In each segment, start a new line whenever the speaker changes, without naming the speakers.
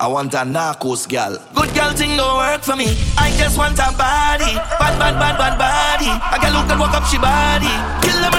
I want a narcos gal. Good girl thing don't work for me. I just want a body, bad bad bad bad body. A girl who can walk up she body. Kill
her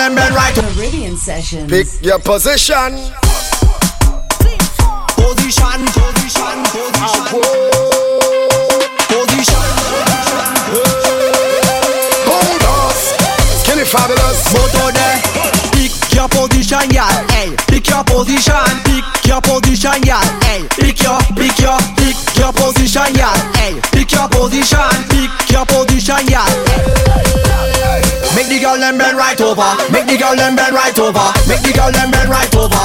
and
bend
right.
Caribbean session.
Pick your position.
Position, position, position. Oh, right over. Make the girl them bend right over. Make the girl them bend right over.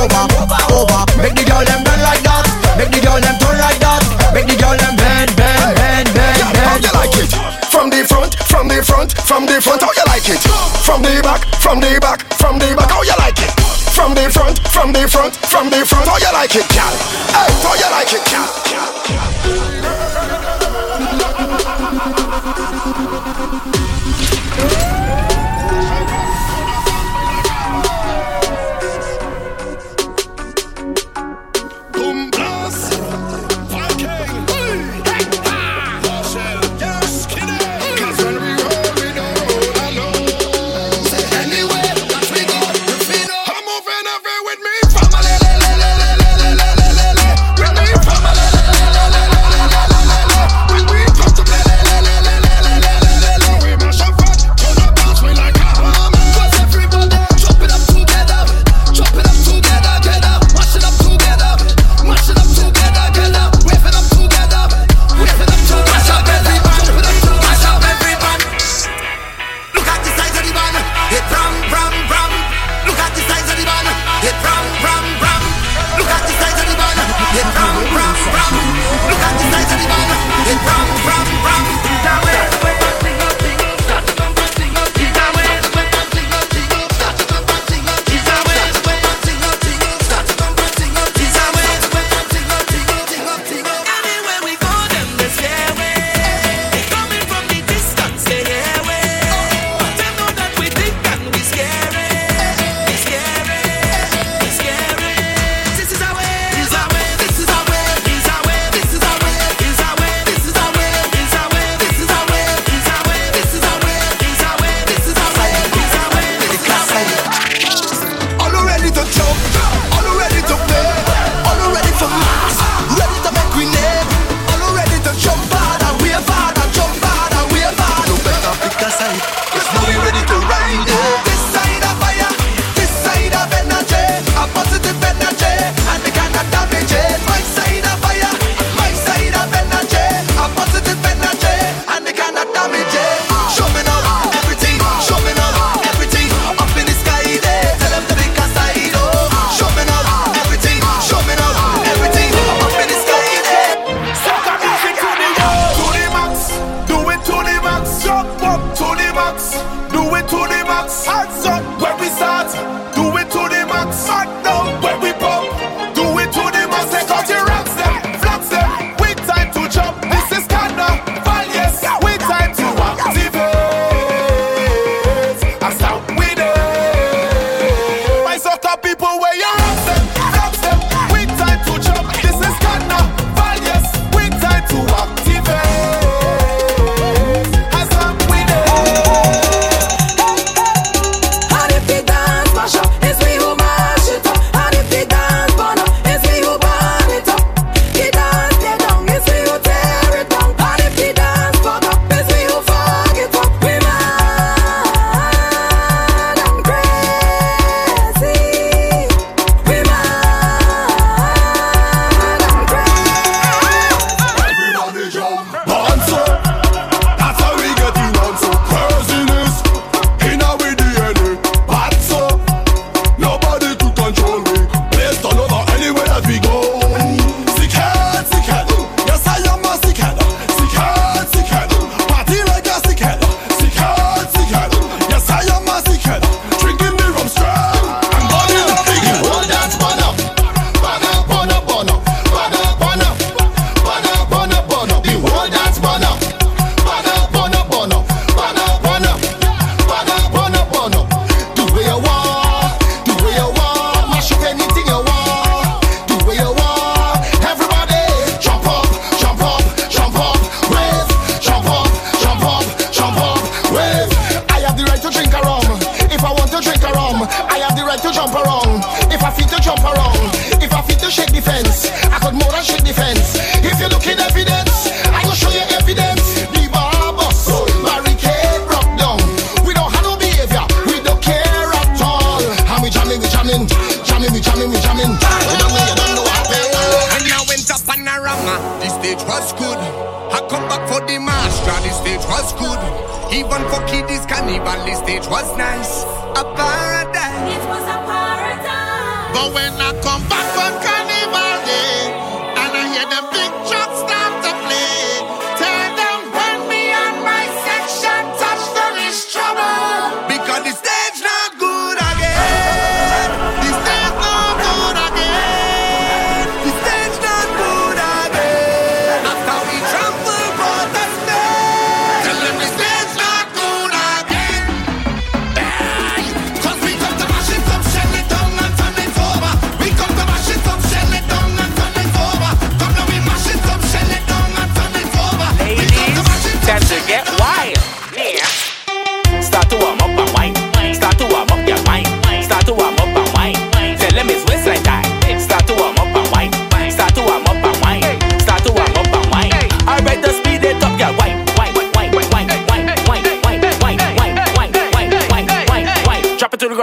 Over, over. Make the girl them bend like that. Make the girl them turn like that. Make the girl them bend, bend, bend,
bend, bend. you like it? From the front, from the front, from the front. How you like it? From the back, from the back, from the back. How you like it?
From the front, from the
front, from the
front. How you like it,
girl? Hey, how you
like
it,
girl?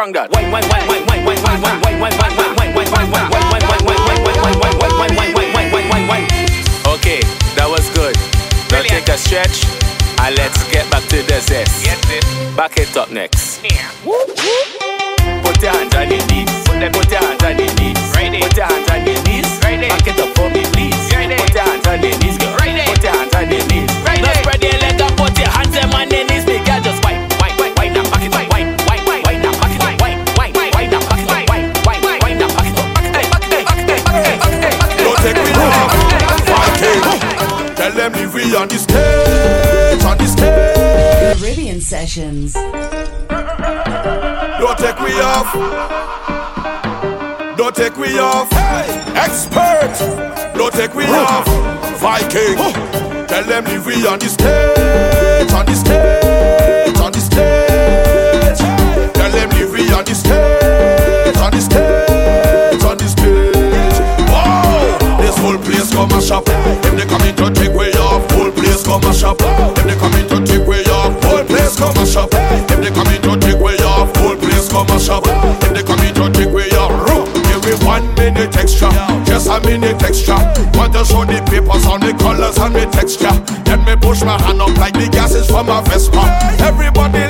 Wrong that? Okay, that was good. Now take a stretch and let's get back to the zest. Back it up next. Put
Caribbean Sessions.
Don't take we off. Don't take we off. Hey, Expert. Don't take we off. Viking. Tell them leave we on the stage, on the stage, on the stage. Tell them leave we on the stage, on the stage, on the stage. Whoa! This whole place come a shop. If they come in to take way off, whole place come a shop. Minute extra. Want to show the papers on the colors and the texture. Let me push my hand up like the gases from a Vespa.
Everybody,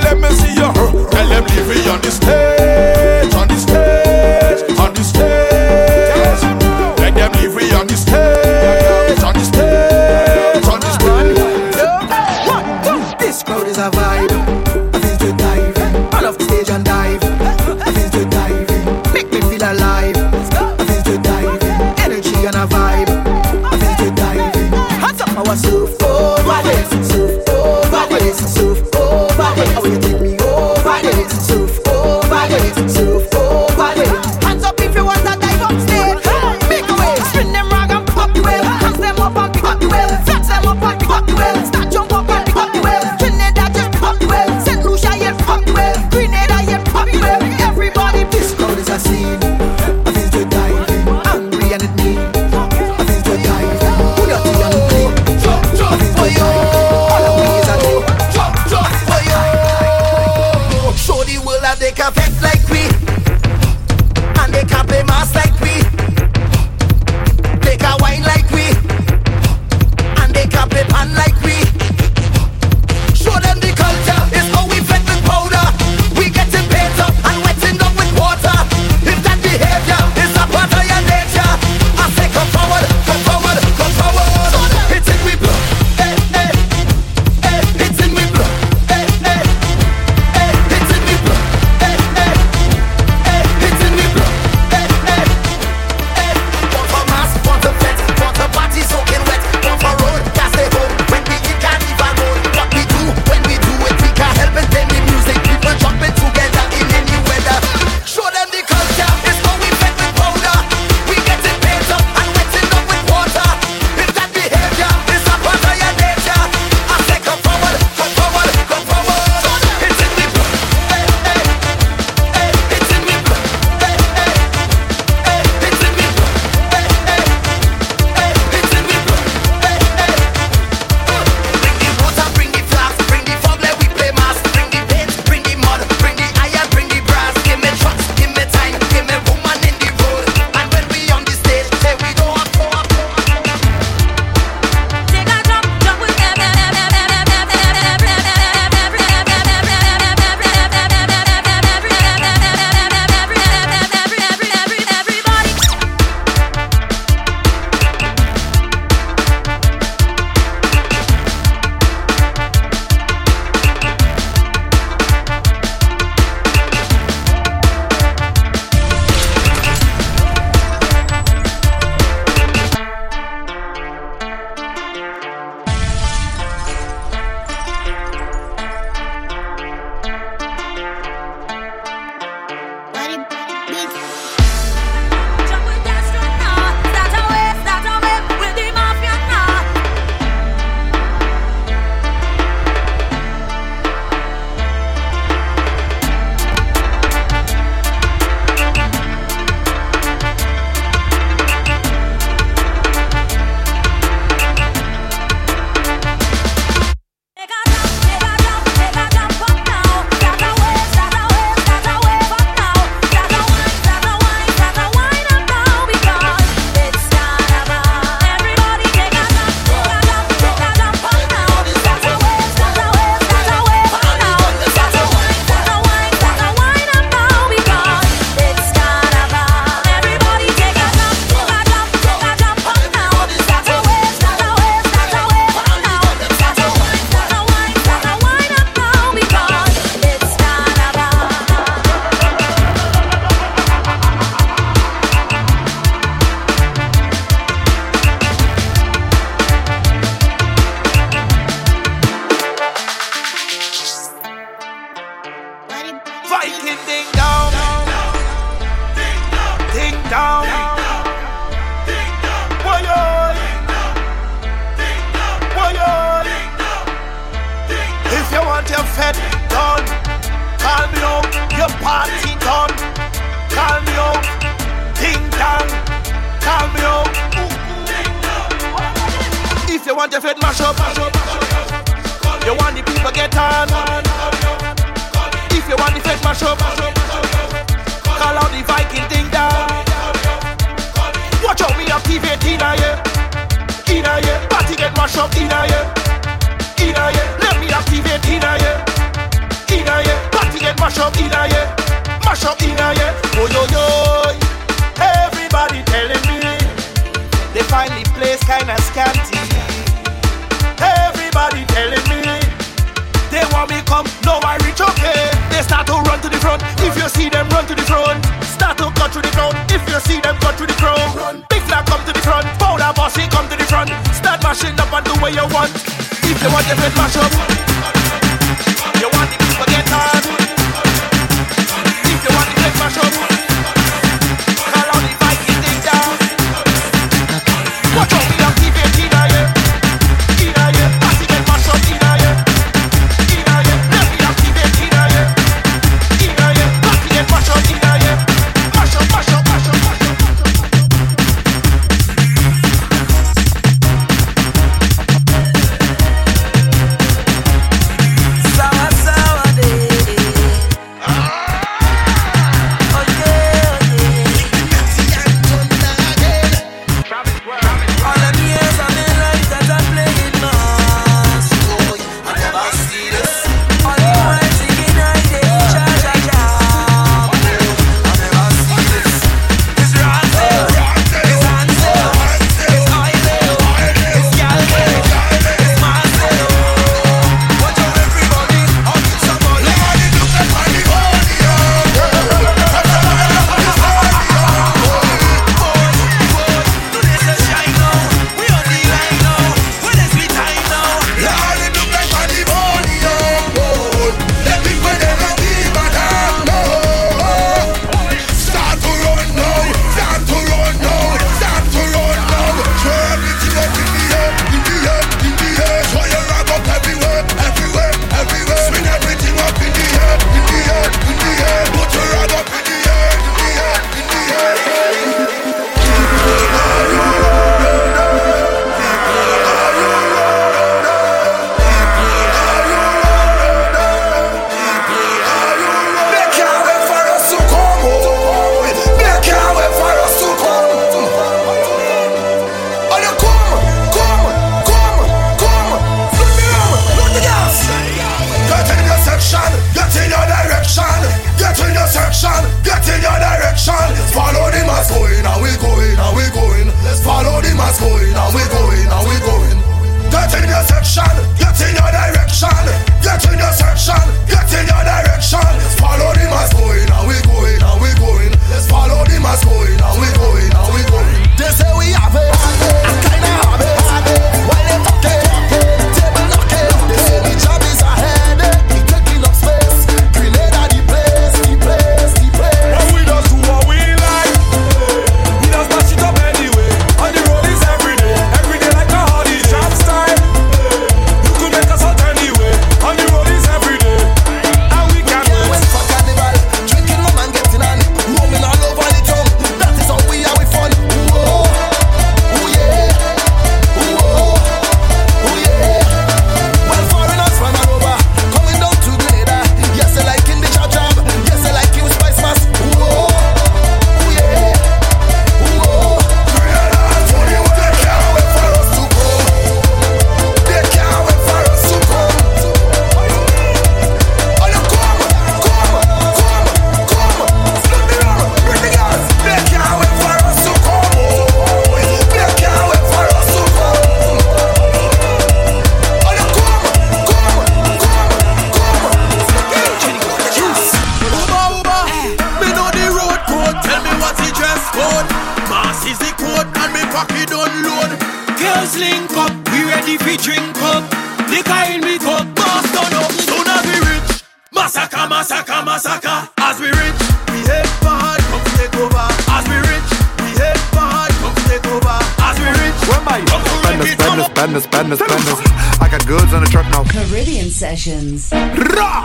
cup, liquor in me cup. Boss turn up, soon as we rich. Massacre, massacre, massacre. As we rich, we come to take over. As we rich, we come to take over. As we rich,
where
my
spenders, spenders, spenders, spenders, spenders. I got goods on the truck now.
Caribbean sessions. Rah!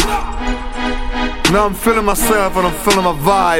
Now I'm feeling myself and I'm feeling my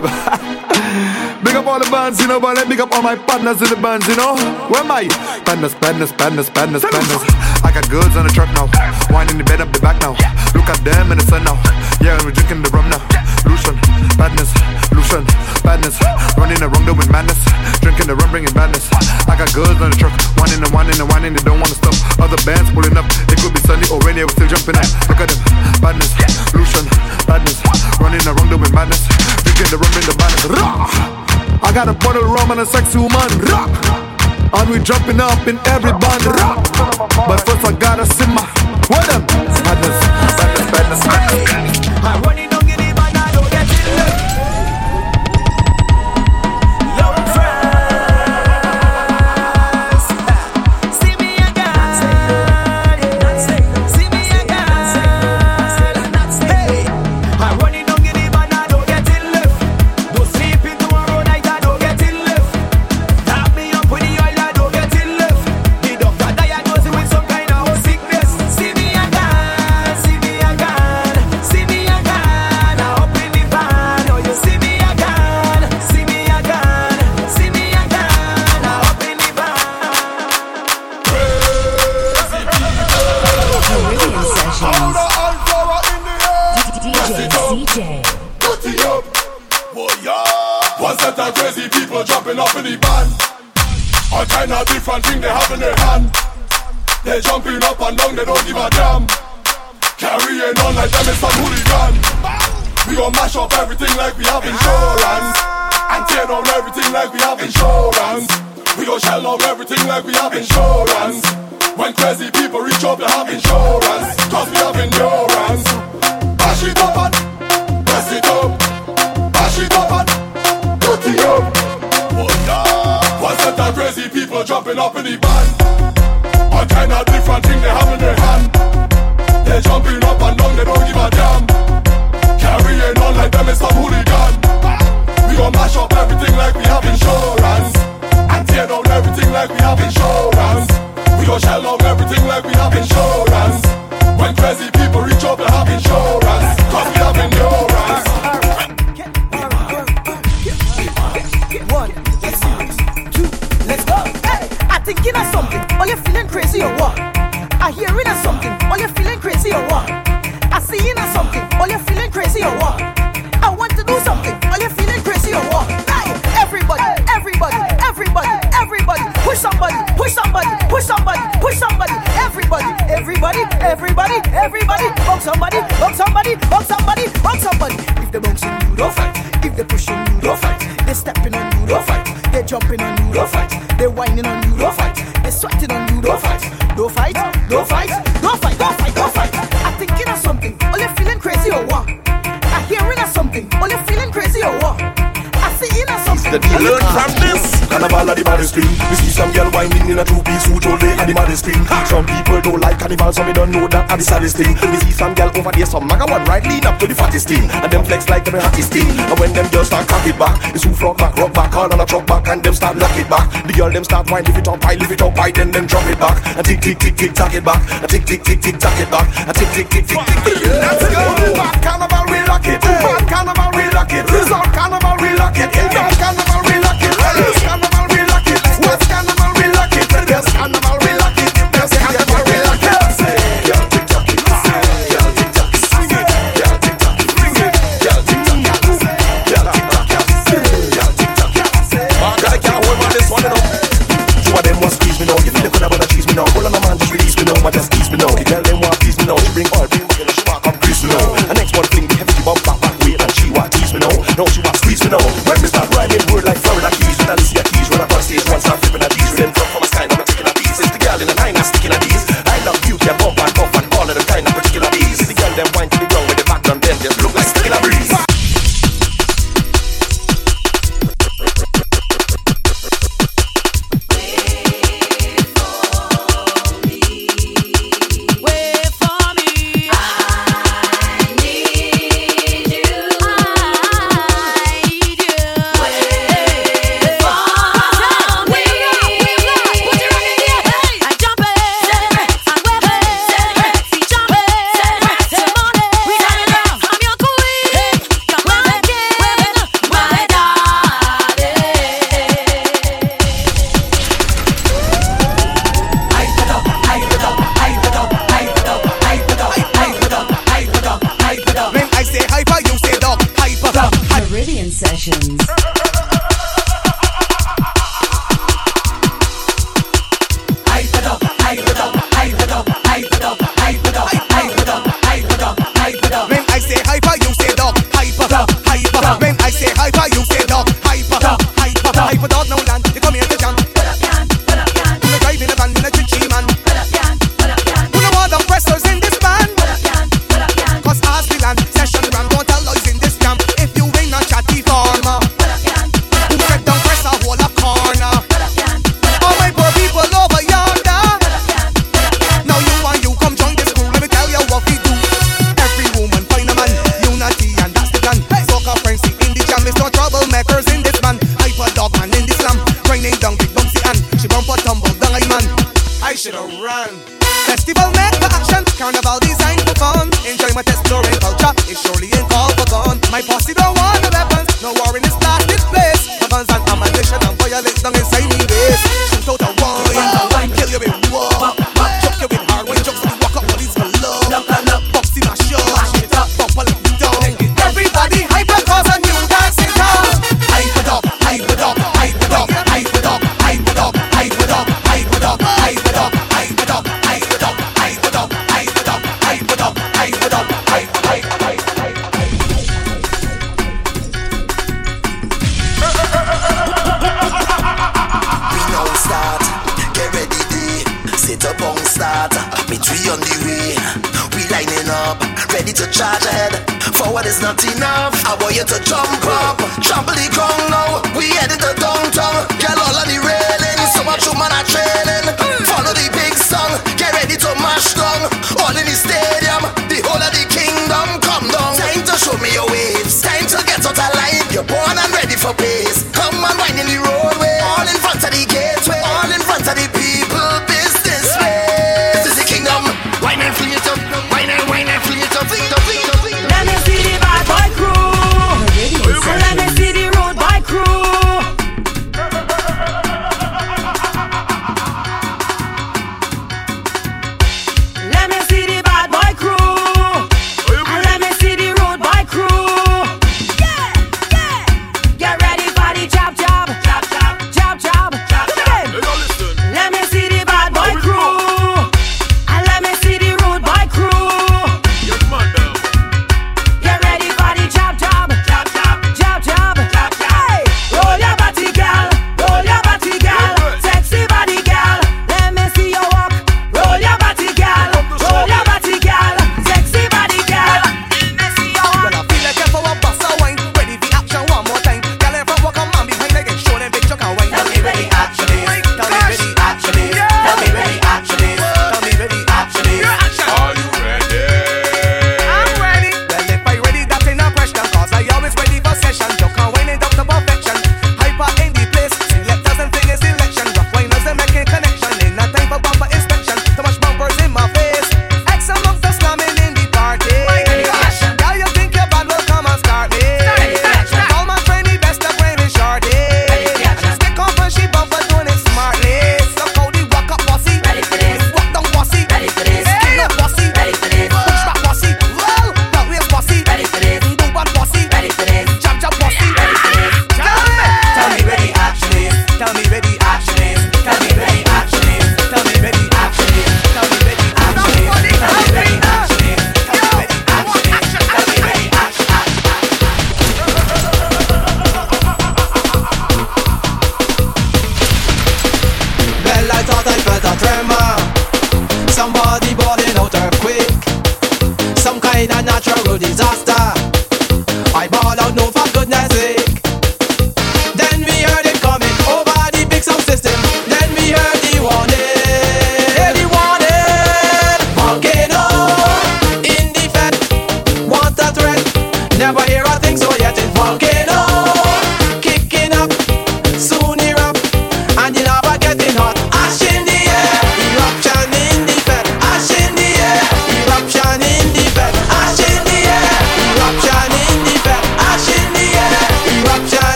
vibe. Big up all the bands, you know, but let me up all my partners in the bands, you know. Where am I? Badness, badness, badness, badness, badness. I got goods on the truck now. Wine in the bed up the back now. Look at them in the sun now. Yeah, we're drinking the rum now. Lucian, badness, Lucian, badness. Running around doing madness. Drinking the rum, bringing badness. I got goods on the truck. One in the one in the one in they don't wanna stop. Other bands pulling up. It could be sunny or rainy, we're still jumping up. Look at them, badness, Lucian, badness. Running around doing madness. Drinking the rum, bringing the badness. I got a bottle of rum and a sexy woman. Rock. And we jumping up in every band. Rock. But first I gotta simmer. What them?
Different thing they have in their hand. They're jumping up and down, they don't give a damn. Carrying on like them is some hooligan. We gon' mash up everything like we have insurance. And tear down everything like we have insurance. We gon' shell out everything like we have insurance. When crazy people reach up, they have insurance. Cause we have endurance. Bash it up and press it up. Bash it up and set of crazy people jumping up in the band. All kind of different thing they have in their hand. They jumping up and down, they don't give a damn. Carrying on like them is some hooligan. We gon' mash up everything like we have insurance. And tear down everything like we have insurance. We gon' shell out everything like we have insurance. When crazy people reach up, they have insurance. In a two-piece suit all day at the baddest screen. Some people don't like carnival, so we don't know that are the saddest thing. We see some girl over there, some maga one right lean up to the fattest team, and them flex like them the hottest team. And when them girls start cock it back, it's who frog back, rock back, hard on a truck back, and them start lock it back. The girl them start wine, lift it up high, lift it up high, then them drop it back, and tick tick tick tick tack it back, and tick tick tick tick tack it back, and tick tick tick tick tick. Let's go. Back carnival we lock it. Back carnival we lock it. Resort carnival we lock it.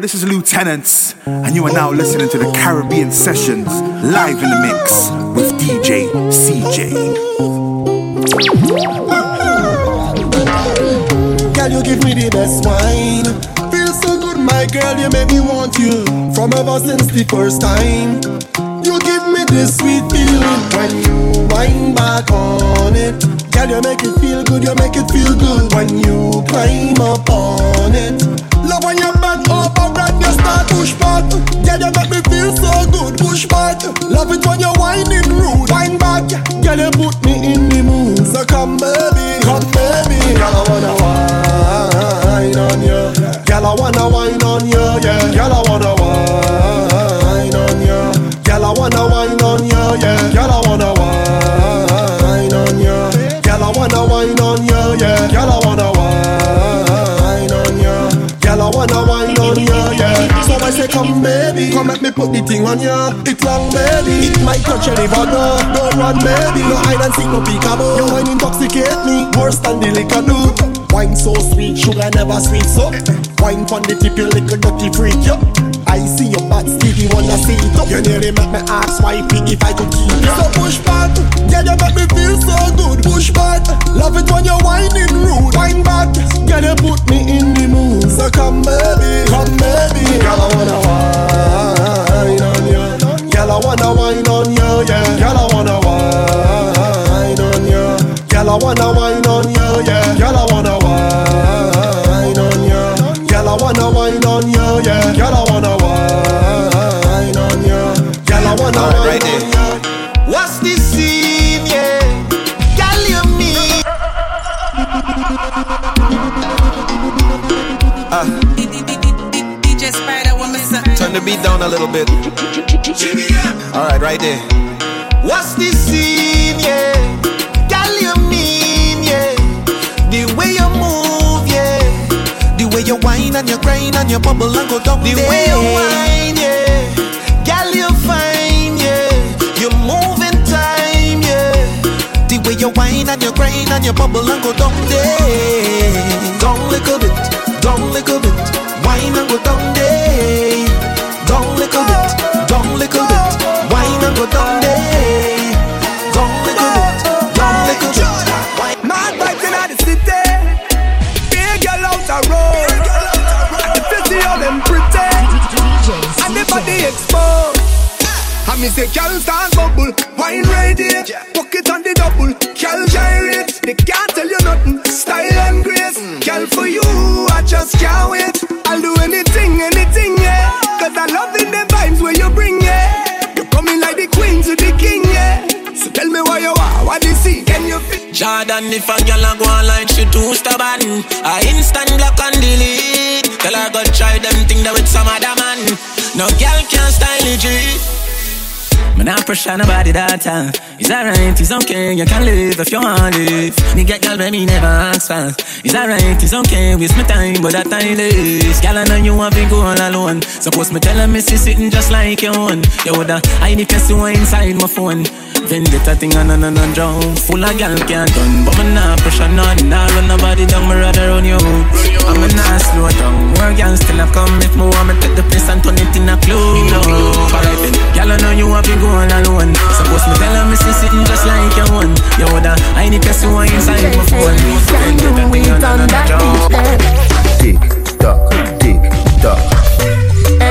This
is
Lieutenants, and you are now listening to the Caribbean Sessions live in the mix with DJ CJ.
Girl, you give me the best wine. Feel so good, my girl, you make me want you. From ever since the first time. You give me this sweet feeling when you wind back on it. Girl, you make it feel good, you make it feel good when you climb up on it. Love when you bend over and you start push back. Girl, you make me feel so good, push back. Love it when you whining rude, wind back. Girl, you put me in the mood. So come, baby, come, baby. Girl, I wanna wine come baby, come let me put the thing on you. It's long, baby. It might touch your liver, no. Don't run, baby. No hide and seek, no peekaboo. Your wine intoxicate me worse than the liquor do. Wine so sweet, sugar never sweet so. Wine from the tip, you little dirty freak, yo. I see your butt sticky, wanna see it up. You nearly make me ask wifey if I could keep you. So push back, yeah, you make me feel so good. Push back, love it when you're whining rude. Wine back, yeah, you put me in the mood. So come baby, come baby, girl I wanna wine on you. Girl I wanna wine on you, yeah. Girl I wanna wine on you. Girl I wanna wine on you, yeah. Girl I wanna wanna wine on you, yeah. Girl I wanna wine on you. Girl I wanna wine on you.
What's the scene, yeah? Girl, you me. Ah.
DJ Spider, what me?
Turn the beat down a little bit. Alright, right there. What's the and you grind and you bubble and go down The way you whine, yeah. Girl, you fine, yeah. You move in time, yeah. The way you whine and you grind and you bubble and go down there. Down little bit, down little bit. Wine and go down there. Down little bit,
me say, girl start bubble, wine ready. Walk it on the double, girl gyrate. They can't tell you nothing, style and grace. Mm. Girl for you, I just can't wait. I'll do anything, anything, yeah. Cause I love in the vibes where you bring, yeah. You're coming like the queen to the king, yeah. So tell me why you are, what you see, can you fit?
Jordan, if a girl a go online, she too stubborn. I instant block and delete. Tell her go try them thing that with some other man. No girl can style it, G. Man, not pressure nobody that time. It's alright, it's okay, you can live if you want live. Me girl, but me never ask for. It's alright, it's okay, waste my time, but that time is. Girl, I know you want to go all alone. Suppose me tell her me see sitting just like your own. You woulda hide the person who inside my phone. Vendetta thing on and on and drown. Full of gal can't done, but me nah pressure none. Nah run nobody down, me rather run you. I'm a nah slow down. More gal still have come if want me take the place and turn it in a club. Alright then, gal I know you want to go all alone. Suppose me tell her me see sitting just like your one. You woulda hide the person who inside my phone. Vendetta thing on and on and drown.
Tick tock, tick tock.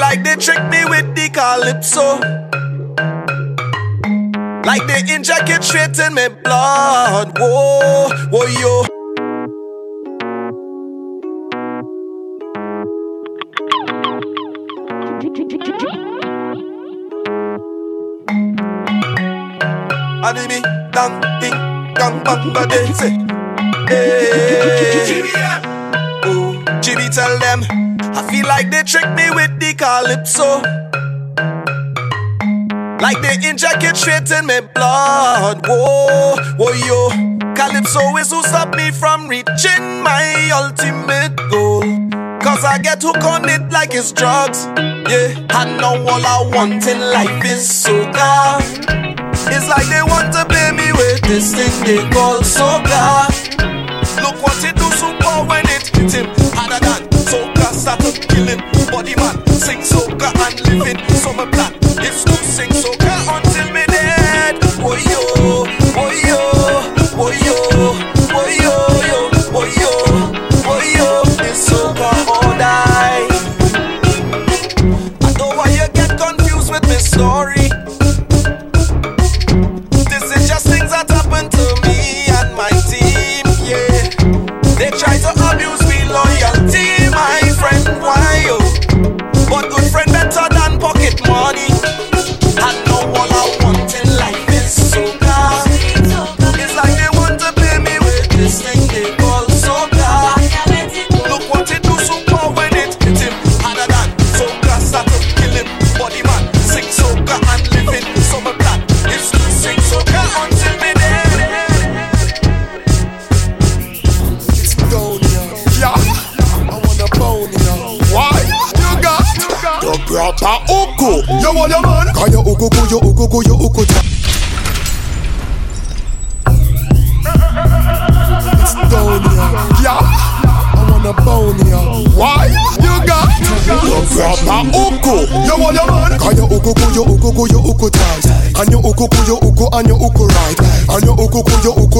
like they tricked me with the calypso. Like they inject it straight in my blood. Whoa, whoa, yo. Adibi, dang, ding, dang, bang, ba, say. Hey.
Jimmy tell them, I feel like they tricked me with the calypso. Like they inject it straight in my blood. Whoa, whoa, yo. Calypso is who stop me from reaching my ultimate goal. Cause I get hooked on it like it's drugs. Yeah, I know all I want in life is soca. It's like they want to pay me with this thing they call soca. Look what it do super when it hit him. Harder than soca start to kill. Body man, sing soca and living. My plan is to sing soca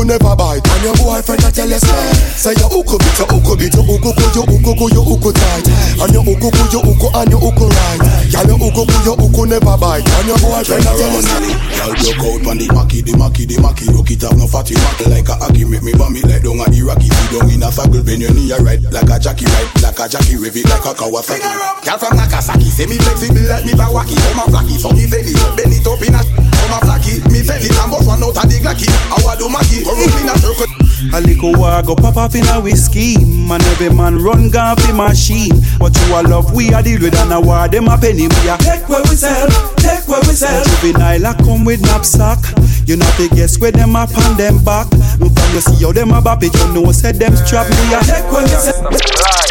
never bite. And your boyfriend a tell you say, say you uku bit, you uku bit, you uku, ku, you uku, ku, you uku tight. And you uku, ku, you uku, and you uku right. Girl, you uku, ku, you uku never bite. And your boyfriend a tell you say,
Girl, broke out on the Maki, the Maki, the Maki Rock it up, no fatty Maki Like a Aki, make me bummy like down a Iraqi Feed down in a circle, bend your knee right Like a Jackie right, like a Jackie Rev it like a Kawasaki Girl from Nagasaki, say me flexible like me Bawaki. Come a flaky, so me belly, bend it up in a Come a flaky, me belly, and bust one out of the glacky I want do Maki, go in a circle
A little while go pop off in a whiskey. Man every man run gun fi machine. But you a love we a deal with and a war them a penny We a take where we sell, take where we sell. Juvenile a come with knapsack. You know fi guess where them up on them back. And from you see how them a bop it. You know said them strap me a take where we sell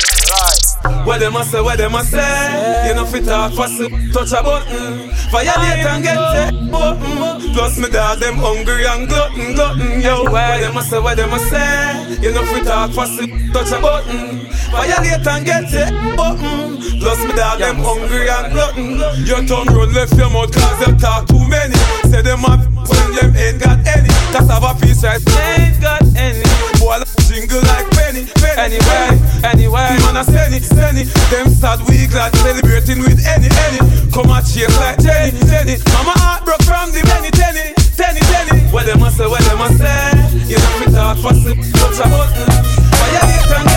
What them a say, what them a say. You know fit talk fast, touch a button. Violate and get it. Button Plus me dog them hungry and glutton, glutton Yo, what them a say, what them a say. You know fit talk fast, touch a button. Violate and get it. Button Plus me dog them hungry and glutton. Your tongue run left your mouth cause them talk too many. Say them when them ain't got any. Cause have a piece right, ain't got any. Boy, jingle like penny, penny. Anyway, anyway, man a send it, send it. Them sad we glad celebrating with any, any. Come and chase like Jenny, Jenny. Mama heart broke from the many, tenny, tenny, tenny What them a say, what them a say. You know fit talk fast, touch a button Violate and get set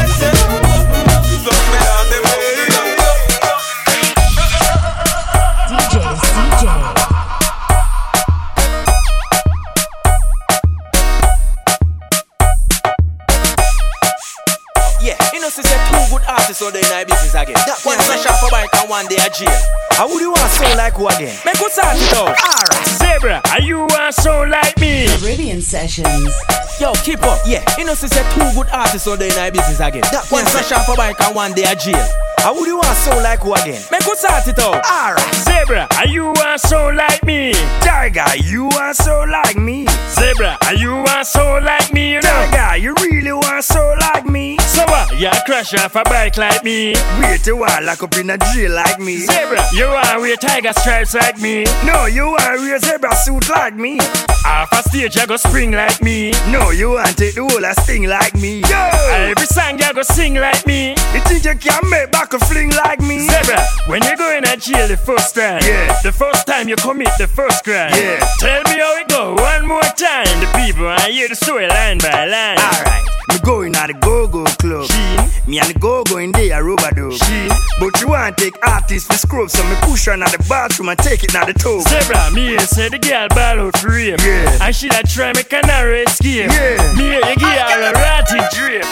one day a jail. How would you want sound like who again? Make us start it out. Alright.
Zebra, are you want sound like me?
Caribbean Sessions.
Yo, keep up. Yeah, you know, since two good artists on the night business again. That One fresh off a bike and one day a jail. How would you want sound like who again? Make us start it out.
Alright. Zebra, are you want sound like me? Tiger, you want sound like me? Zebra, are you want sound like me? You know, guy, you really want sound like me? So what? You crash off a bike like me? Wait a while, lock up in a jail like me. Zebra, you want wear tiger stripes like me? No, you want wear zebra suit like me. Off a stage, you go spring like me. No, you want take the whole a sting like me. Yo! Every song you go sing like me. You think you can make back a fling like me? Zebra, when you go in a jail the first time, yeah. The first time you commit the first crime, yeah. Tell me how it go one more time. The people I hear the story line by line.
Alright, be going at the go-go club. She. Me and the go-go in there, rubber dub. She. But you want take artists for scrub, so me push her out the bathroom and take it out the tub.
Zebra, me here say the girl ball out for him.
Yeah.
And she that try me canary escape.
Yeah.
Me and you give her a ratty drip.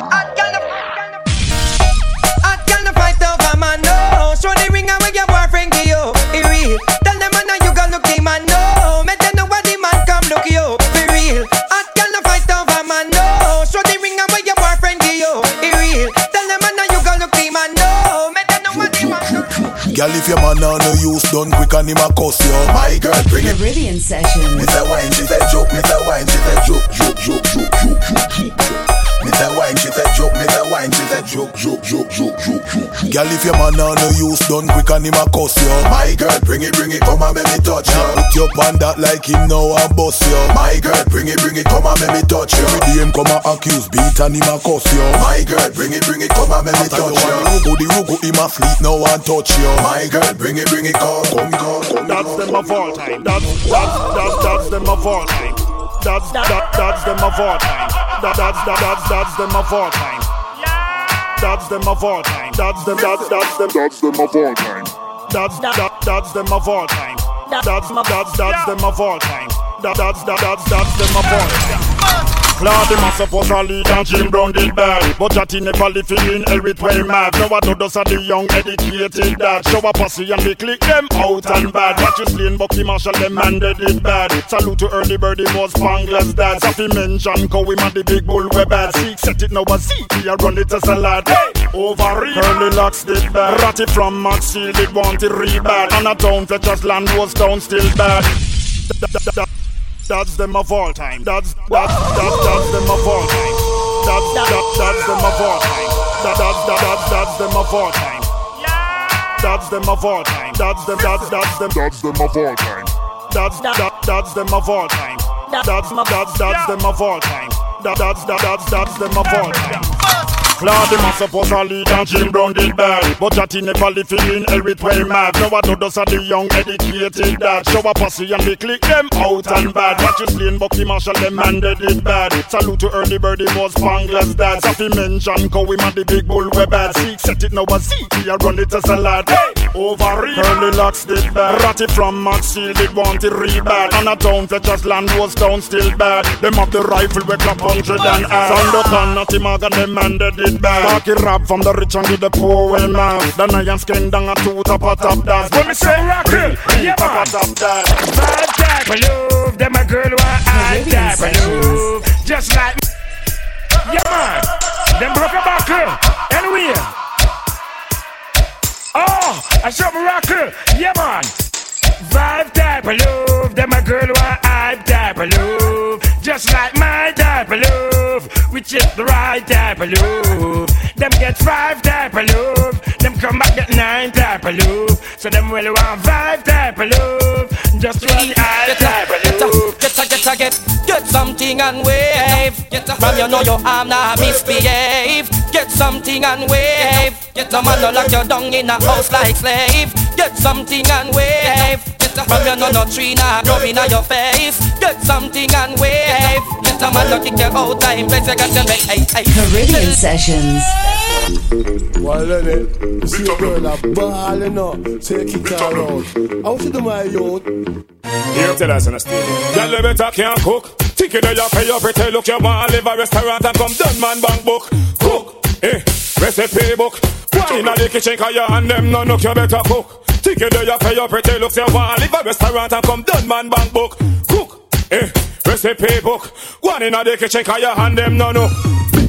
I gonna,
gonna fight over my nose, Show the ring around.
Girl, if your man on no use, done quick and him a cuss you. My girl, bring it.
Caribbean
session. Mr. Wine, she said joke, Mr. Wine, she said joke, joke, joke, joke, joke, joke, joke joke. Me say wine, she say joke. Me say wine, she say joke, joke, joke, joke, joke, joke. Girl, if your man on no use, done quick and him a cuss you. My girl, bring it, bring it, come and make me touch you. Put your pan that like him now and bust you. My girl, bring it, bring it, come and make me touch you. Every day him come and accuse, beat and him a cuss you. My girl, bring it, bring it, come and make me touch you. Rugo, the rugo, him a fleet now and touch you. My girl, bring it, bring it, come, come, come, come.
That's them of all time. That's that's that's that's them of all time. That's that that's them of all time. That that's that that's that's them of all time. That's them of all time. That's them that's that's them that's them of all time. That's that that's them of all time. That's that's that's them of all time. That that's that that's that's them of all time. Lord, him a suppose a lead and Jim Brown did bad But Jatty never live in hell with way mad. Now I do those are the young educated dad. Show a pussy and they click them out and bad. Watch you slain Bucky Marshall them man they did bad. Salute to early bird it was Spangler's dad. Safi mention go him and the big bull we bad. Seek set it now a Zeke here run it as a lad. Hey! Over Early locks did bad. Ratty from Max Seal did want it re bad And a town Fletcher's land was down still bad that's them of all time. That's that's that's that's them of all time. That's that that's them of all time. That that's that that's that's them of all time. That's them of all time. That's them that's that's them that's them of all time. That's that that's them of all time. That's that's that's them of all time. That that's that that's that's them of all time. Lord, him a suppose a lead and Jim Brown did bad. But Jatty never live in hell way mad. Now I do those are the young educated dad. Show a pussy and they click them out and bad. Watch you slain Bucky Marshall them man they did bad. Salute to early bird it was Spangler's dad. Safi mention go him and the big bull we bad. Seek set it now a Zeke here run it as a lad. Hey! Over Early locks did bad. Ratty from Max Seal did want it re bad And a town Fletcher's land was down still bad. Them have the rifle we clap hundred and ass up on Natty Morgan them man they did bad Parky rap from the rich and to the poor when man. The Nyan skin down a two top a top dance. When me say rocky, yeah man. top dance.
Bad type of love, them a girl want high type of love. Just like Yeah man, them broke a buckle Anyway. Oh, I shot miracle, yeah man. Vibe type of love, them a girl want hype type of love. Just like of is the right type of love. Them get five type of love, them come back get nine type of love. So them really want five type of love, just really high type of.
Get a, get a, get, get something and wave. Get a, from you know your arm now misbehave. Get something and wave. Get a man no lock you down in a house like slave. Get something and wave. From you know no tree now rub in your face. Get something and wave. Get a man no kick you out time place you got. Hey, hey.
Caribbean Sessions.
Well, then it, you see a girl a ballin' up, take it all out. I want you to my youth.
Here tell us the stage. Girl, you better can't cook. Think you know you pay your pretty look. You want to live a restaurant and come done man bank book. Cook, eh, recipe book. Why in the kitchen cause you and them no look you better cook. Think you know you pay your pretty look. You want to live a restaurant and come done man bank book. Cook, eh, recipe book. One in the kitchen cause you and them no no.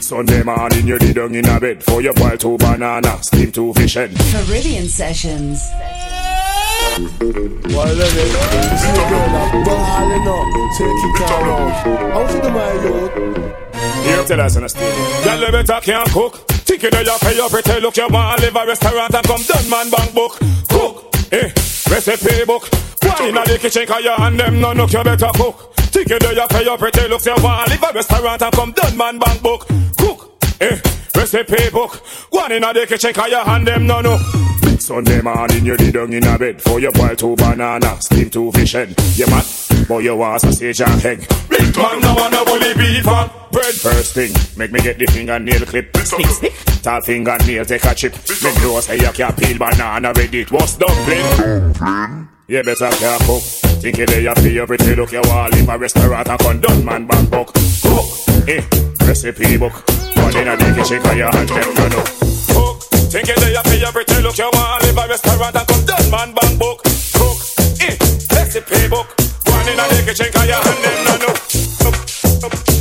Sunday morning you did down in a bed For you boil two banana, steam two fish head
Caribbean Sessions.
Well, then it, you see a girl a ballin' up, take it all out. I want you to my youth.
Here tell us on the stage. Girl, you better can't cook. Think you know you pay your pretty look. You want to live a restaurant and come done man bank book. Cook, eh, recipe book. Why in the kitchen cause you and them no look you better cook. Think you know you pay your pretty looks. You want to live a restaurant and come done man bank book. Cook, eh, recipe book. One in the kitchen cause you and them no no. Sunday morning you did down in a bed For you boil two banana, steam two fish head You mad? But you want sausage and egg Big man no want no bully beef and bread First thing, make me get the fingernail clip Stick, stick Tall fingernail take a chip Make you say you can peel banana with it What's dumpling? You better cook Think you there for your pretty look You want live a restaurant and condone man back book. Cook, eh, recipe book. One in a the kitchen cause you and them no know. Cook Think you there for your pretty look You want live a restaurant and condone man back book. Cook, eh, recipe book. One in a the kitchen cause you and them no know.
DJ CJ.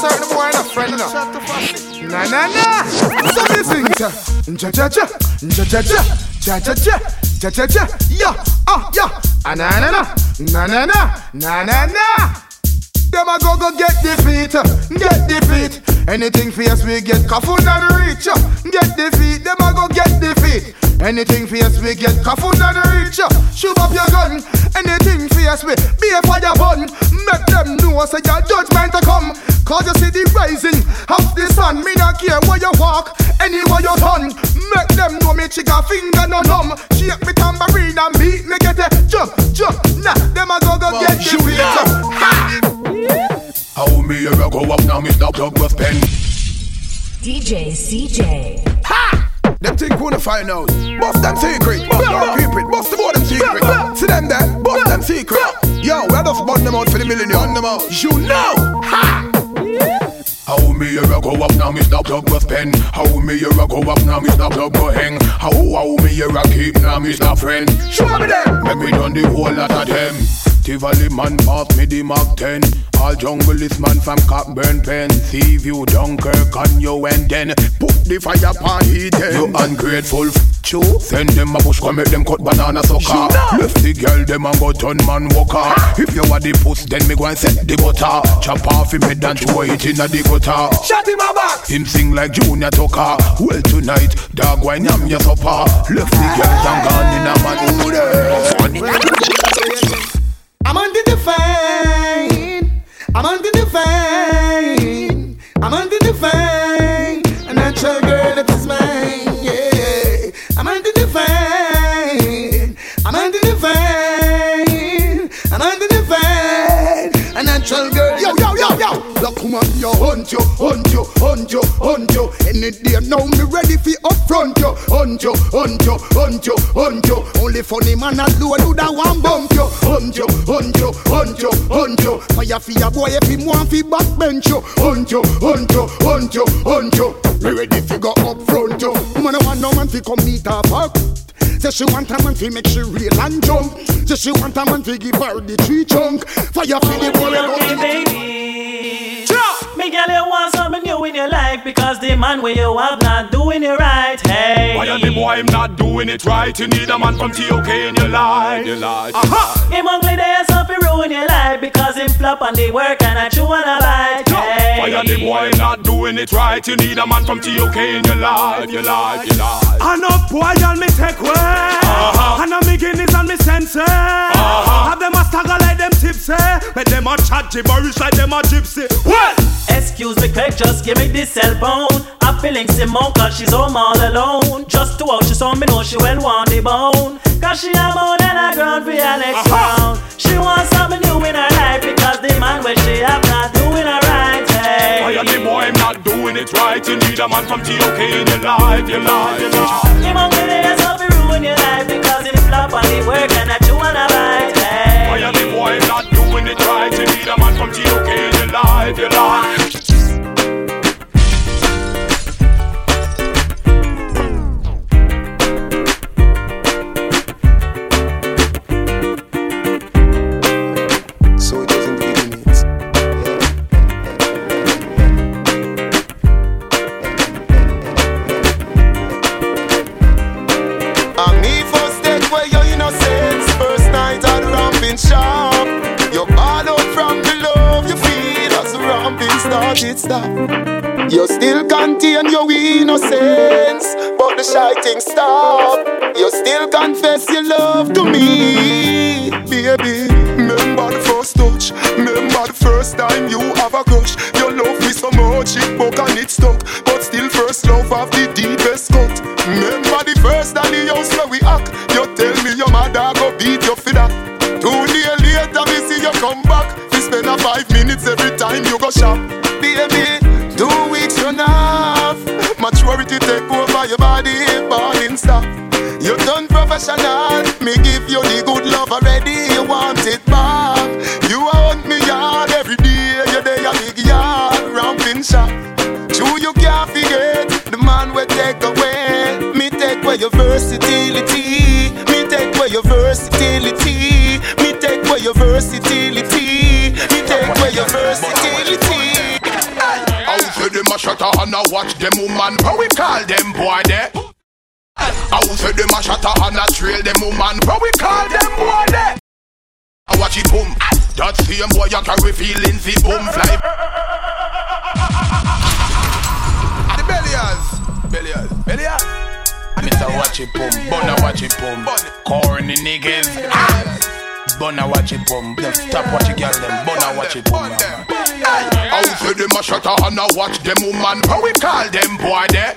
certain boy and a friend now. Nah, nah, nah. So me sing cha, cha cha cha, cha cha cha, cha cha cha, cha cha cha, yeah, ah, yeah, ah, na na na, na na na, na na na. Dem a go go get defeat, uh. get defeat. Anything fierce we get cuffed and reach. Uh. Get defeat, dem a go get defeat. Anything fierce we get cuffed and reach. Uh. Shoot up your gun. Anything fierce we be a fire bun. Make them know say your judgment a come. Cause you see the rising of the sun. Me not care where you walk, anywhere you turn. Make them know me chica finger no numb. Shake me tambourine and beat me get it. Jump, jump, nah. Them a go go get defeat. Ha!
How me ever go up now, Mr. Douglas Penn?
DJ CJ.
Ha! Them think wanna find out. Bust them secret. Bust them secret. Bust them all them secret. See them there. Bust them secret. Yo, we just burn them out for the millennium. Burn them out. You know. Ha!
How me ever go up now, Mr. Douglas Penn? How me ever go up now, Mr. Douglas Heng? How, how me ever keep now, Mr. Friend?
Show me them.
Let me done the whole lot of them. Tivoli man pass me the Mark 10 All junglist man from Cockburn Pen. See you Dunkirk on you and then Put the fire upon heat You ungrateful f- Chew. Send them a bush come make them cut banana sucker. Left the girl them and go turn man walker. If you are the puss then me go and set the butter. Chop off him head and throw it in a the gutter.
Shut him a box
Him sing like Junior Tucker. Well tonight dog wine yam your supper? Left the ah. girls and gone in a man
I'm under the fine. I'm under the fine. I'm under the fine. Look, come on, yo, hunt you, hunt you, hunt you, hunt you. Any day now, me ready for upfront you. Hunt you, hunt you, hunt you, hunt you. Only funny man a do do that one bump you. Hunt you, hunt you, hunt you, hunt you. Fire for your boy if him want fi backbench you. Hunt you, hunt you, hunt you, hunt you. Me ready fi go upfront you. Woman a want no man fi come meet her fuck. Say she want a man fi make she real and jump. Say she want a man fi give her the tree chunk. Fire for the boy
baby. Me girl, you want something new in your life because the man where you have not doing it right. Hey,
Why are the boy him not doing it right? You need a man from TOK in your life. Your life.
Aha! Him ugly there, something ruin your life because him flop on the work and I chew on a bite. Hey.
Why are the boy him not doing it right? You need a man from TOK in your life. Your life. Your life.
I know boy and me take way
Uh-huh.
And a me guineas and me sense
Uh-huh.
Have them a stagger like them tipsy But them a chat gibberish like them a gypsy Well,
Excuse me, quick, just give me this cell phone. I'm feeling Simone cause she's home all alone. Just to out, she saw me know she well want the bone. Cause she have more than a ground for next round. She wants something new in her life because the man where she have not doing her right. Hey.
Why the boy him not doing it right? You need a man from TOK in your life. Your life. Your life.
Him ugly there, something ruin your life because him flop on the work and I chew on a bite. Hey.
Why the boy him not doing it right? You need a man from TOK life. Your life.
Watch it boom, just stop watch it girl them. Bonna watch it boom. I say them a shut and a watch them woman. How we call them boy there?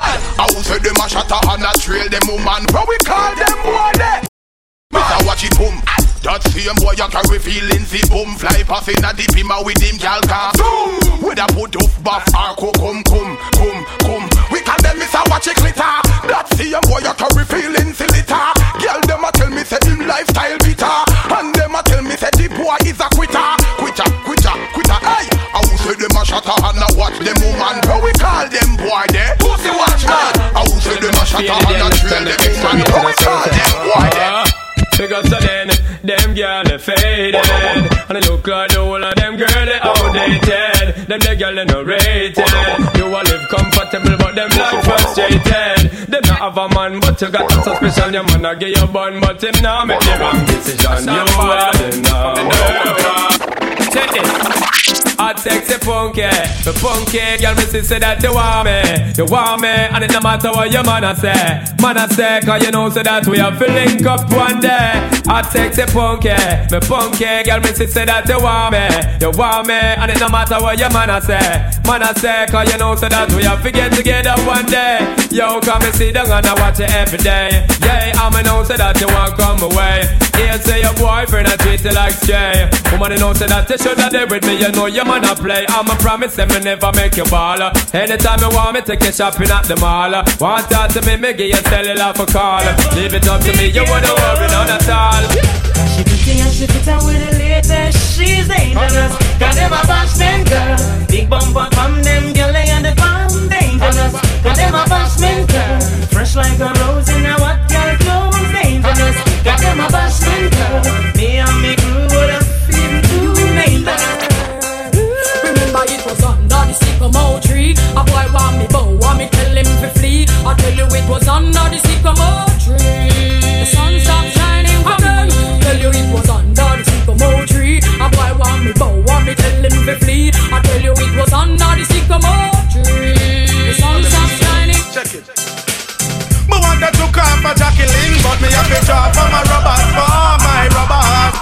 I say them a shut and a trail them woman. How we call them boy there? Mr. Watch it boom. That same boy you carry feelings, the boom fly pass in a deep him with him gal car. Zoom! With a put off buff or come them a and trail them woman. How we call them boy there?
Because of then, them girl they faded. And they look like the whole of them girl they outdated. Them the girl they no rated. You a live comfortable but them life frustrated. Them not have a man but you got that suspicion Your man a give you bun but him now make the wrong decision. You are them now Check this Hot sexy punky, the punky girl me say that you want me, you want me, and it no matter what your man a say, man a say, cause you know so that we to link up one day. Hot sexy punky, the punky girl me say that you want me, you want me, and it no matter what your man a say, man a say, cause you know so that we have to get together one day. Yo, come and sit down and I watch it every day. Yeah, I'ma know so that you want come away. Here say your boyfriend I treat you like stray. Woman, you know say that you should have there with me, you know you man a play. I'm a promise them me never make you ball. Anytime you want me, take you shopping at the mall. Want talk to me, me give you cellular for call. Leave it up to me, you wouldn't worry none at all.
She pretty and she fit out with the latest. She's dangerous. Got them a bash them girl. Big bumper from them girl, they and the farm dangerous. Got them a bash them girl. Fresh like a rose in a what girl clothes dangerous. Got them a bash girl. Me and me crew would have feel too dangerous.
Remember it was under the sycamore tree. A boy want me bow, want me tell him to flee. I tell you it was under the sycamore tree. The sun shining for. Tell you it was under the sycamore tree. A boy want me bow, want me tell him to flee. I tell you it was under the sycamore tree. The sun shining.
Check it. Me wanted to have to draw for my robbers, for my robbers.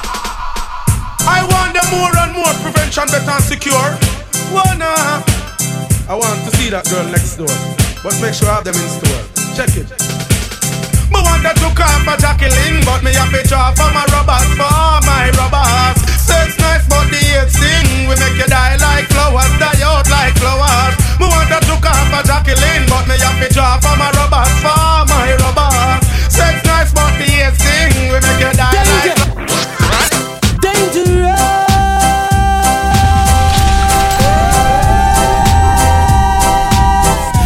I want them more and more prevention, better and secure. Wanna? I want to see that girl next door, but make sure I have them in store. Check it. Me wanted to call for Jacqueline, but me have to draw for my robbers, for my robbers. Sex nice, but the hate sting. We make you die like flowers, die out like flowers. Me wanted to call for Jacqueline, but me have to draw for my robbers, for We make you die like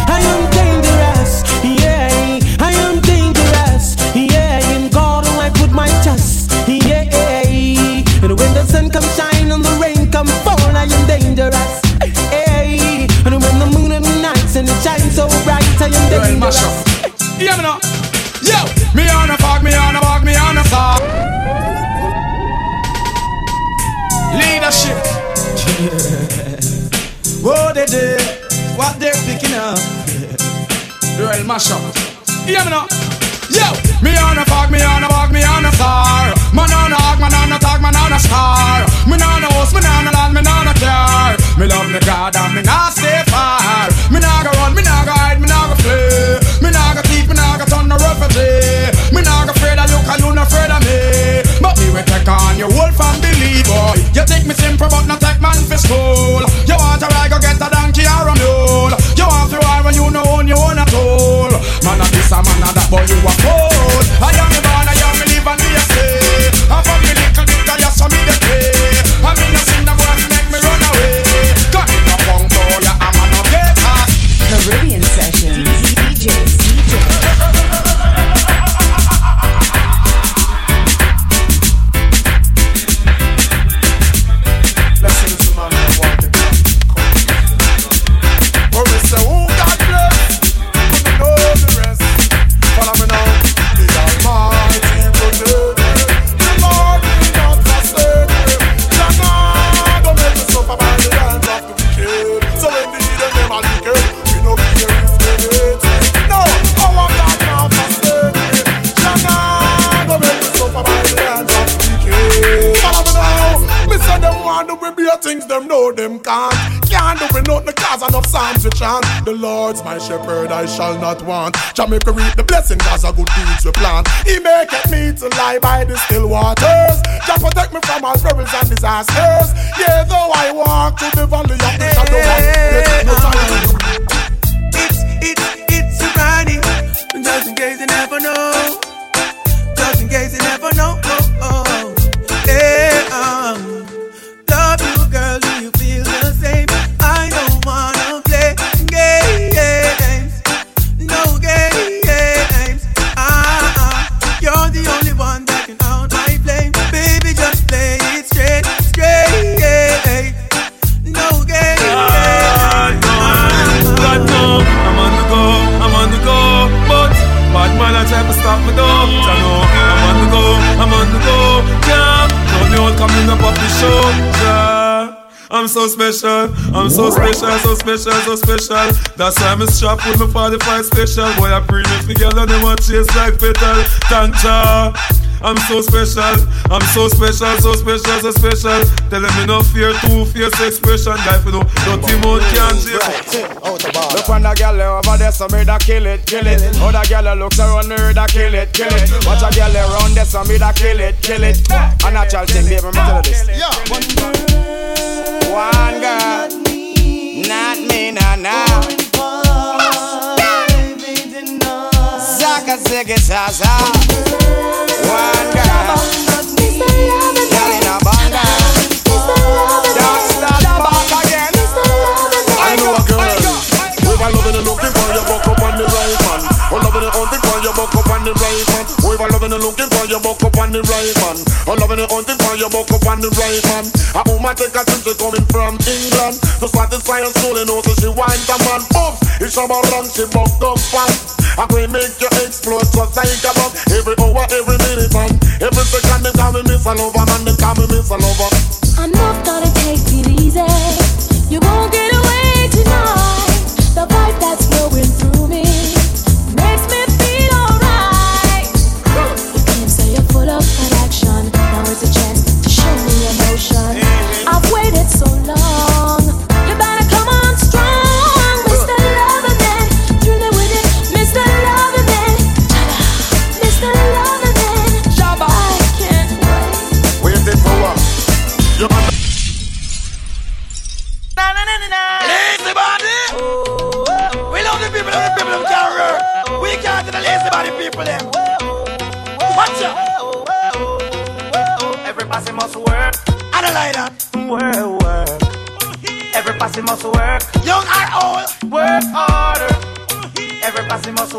I am dangerous, yeah. I am dangerous, yeah. In God oh, I put my trust, yeah. And when the sun comes shine and the rain come fall, I am dangerous, yeah. And when the moon the and it shines so bright, I am dangerous.
Yeah, me now. Yo, Leadership. Whoa, oh, they did what they're picking up. The real mashup. Yeah, me. Yo, me on a fog, me on a fog, me on a star. Man on a hog, man on a tag, man on a star. Me on a host, me on a land, me on a car. Me love me God and me not far. make
a
so special. That's why I'm a strap with my 45 special. Boy, I bring it together, they want chase like petal. Thank ya. I'm so special, I'm so special, so special, so special. Tell them me no fear, two fierce expression. Guy, you know, dirty mouth can't jail.
Look on the girl over there, so me da kill it, kill it. Other the girl looks around me, da kill it, kill it. Watch a girl around there, so me da kill it, kill it. A natural thing, baby, me tell you this. Yeah, take it. One girl, a. Don't stop again.
I know a girl for you, up on the right man. For you, up on the right man. I love and looking for you, up on the right man. Hunting for you, walk up on the right man. A woman take a trip to coming from England to satisfy her soul and also she wants a man. Oops, it's about run, she bucked up fast. I will make you explode just like a bomb Every hour, every minute, and every second they call me Miss Lover, man, they call me Miss Lover.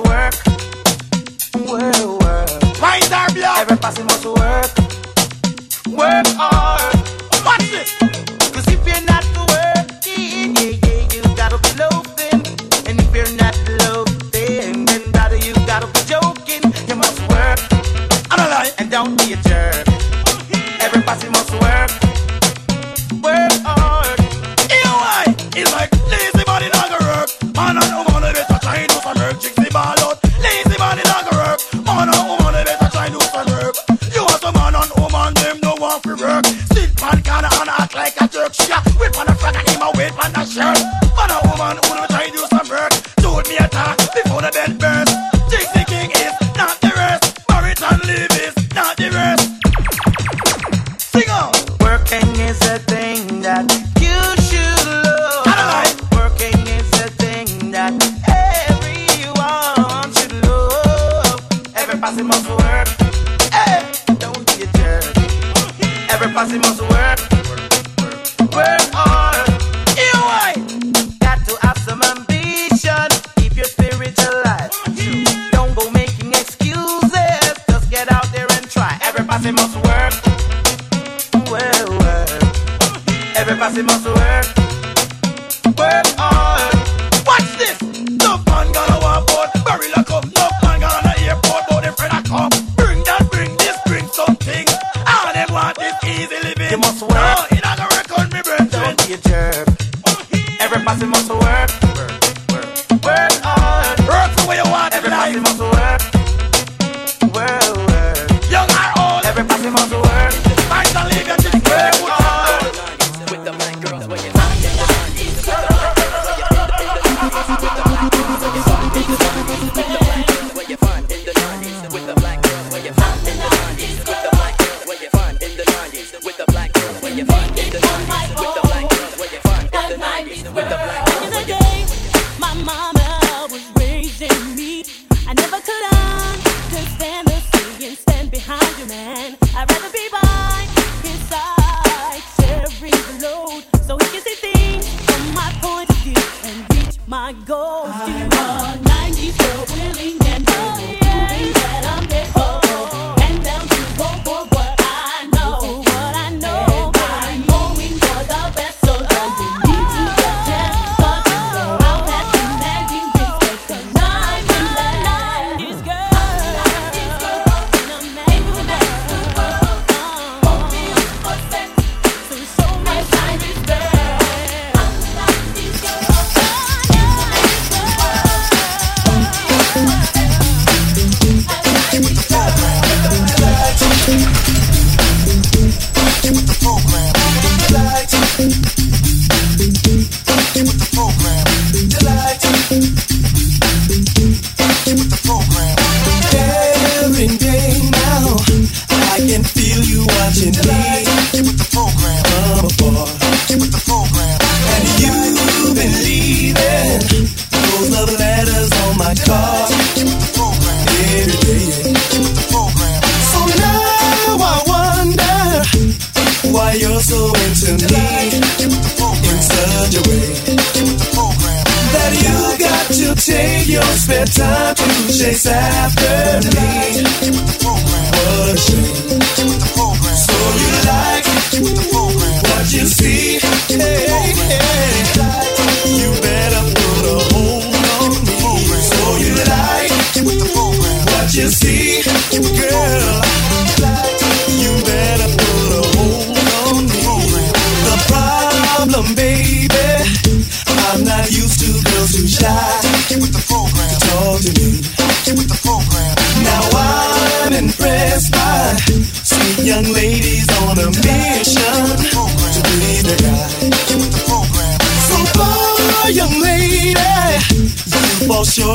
work. Well, work. Mind our blood. Every passing must work. Work hard.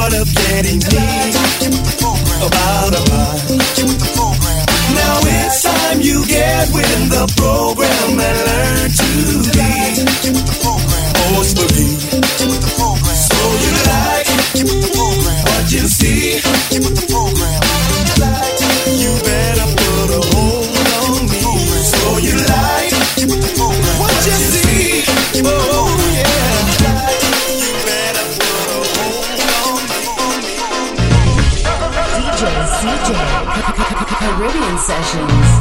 Short of getting me
Sessions.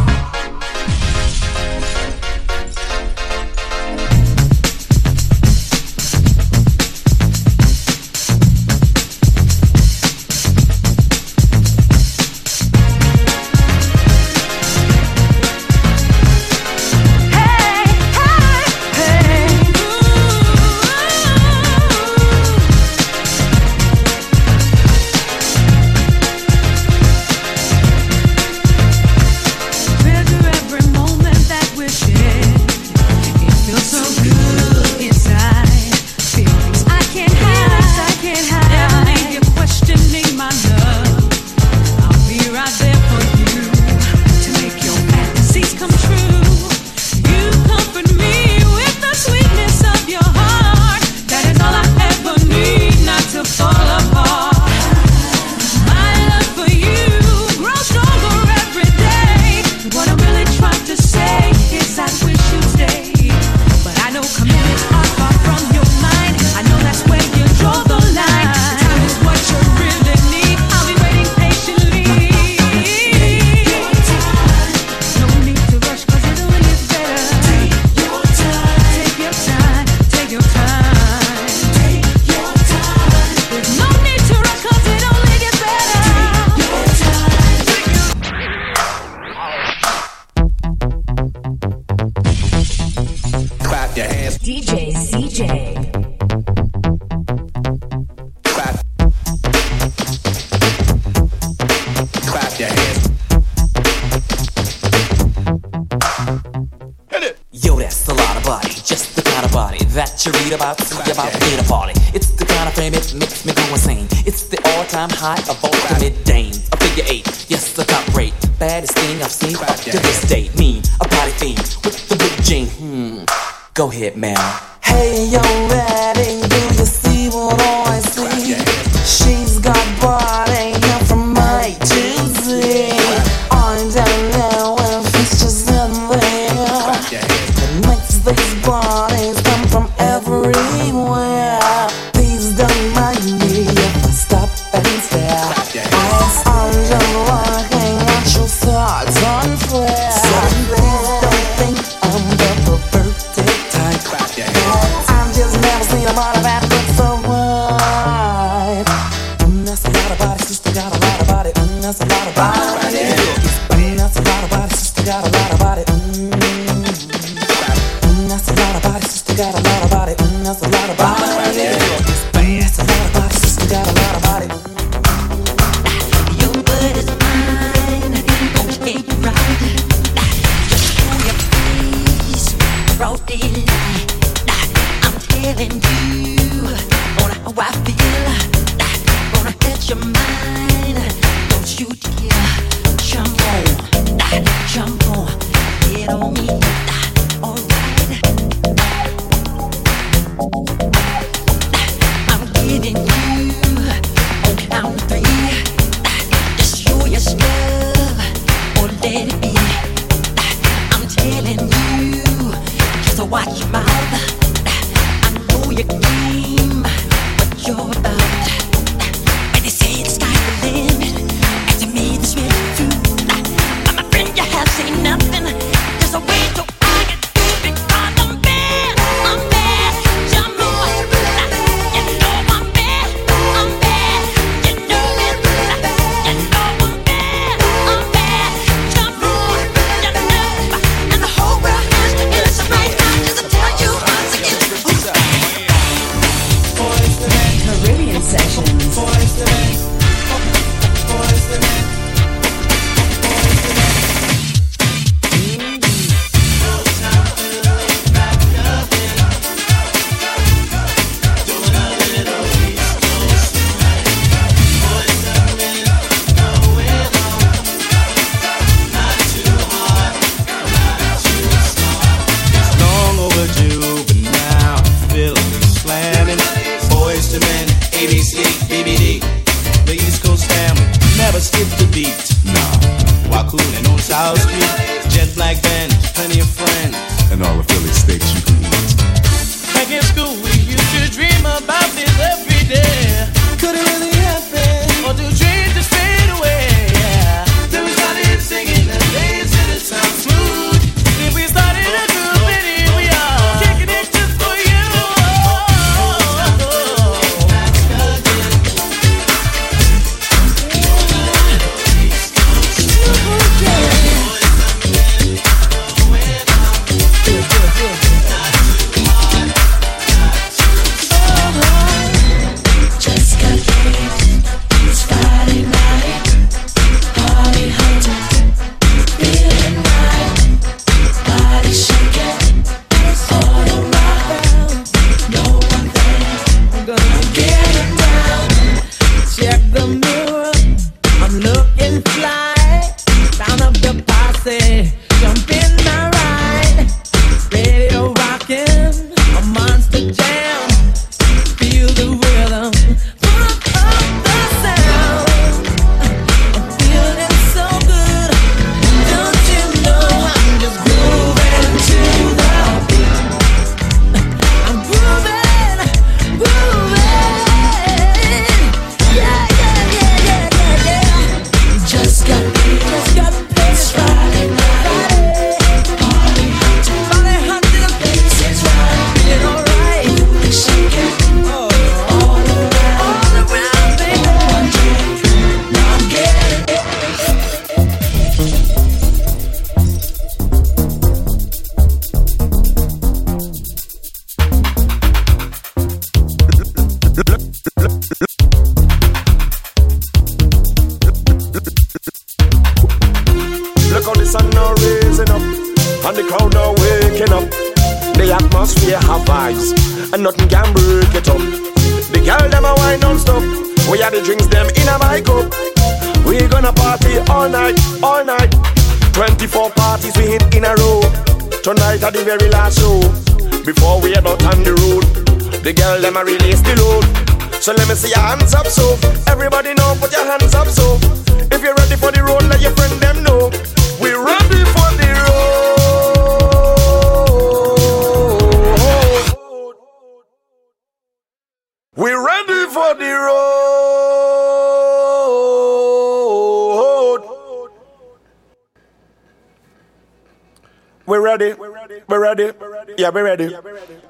Yeah, we
ready.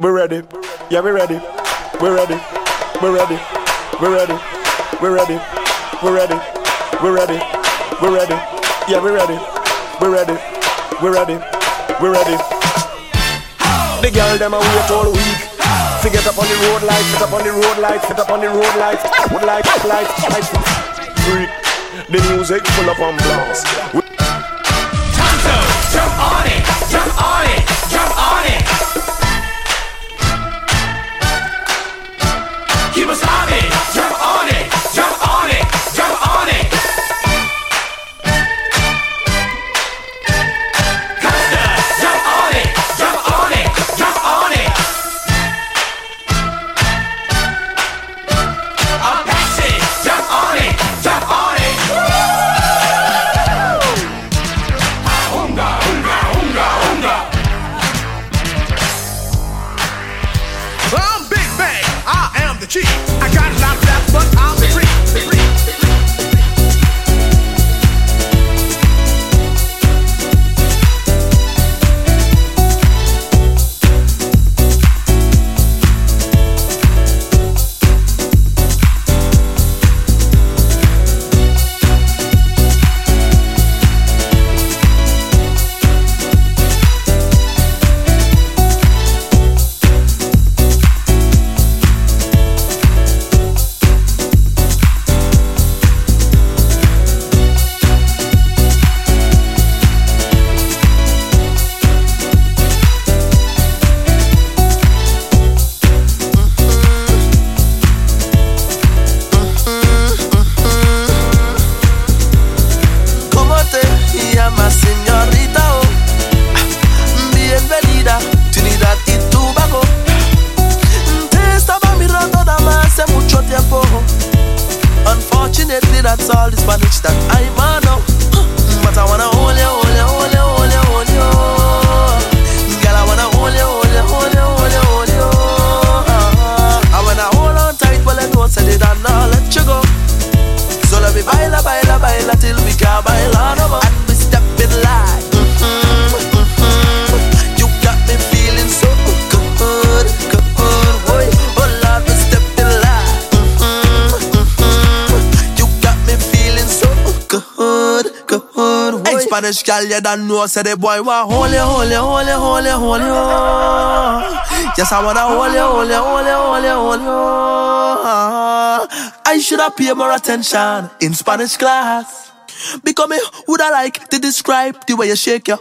We're ready. Yeah, we ready. We're ready. We're ready. We're ready. We're ready. We're ready. We're ready. We're ready. Yeah, we're ready. We're ready. We're ready. We're ready. The girl them a wait all week. To get up on the road lights. get up on the road lights. get up on the road lights. road lights, lights, light. Freak. The music full of ambiance.
you don't know, say the boy want holy, holy, holy, holy, holy, oh. Yes, I wanna hold holy, hold holy, hold oh. I should have paid more attention in Spanish class. Because me would I like to describe the way you shake your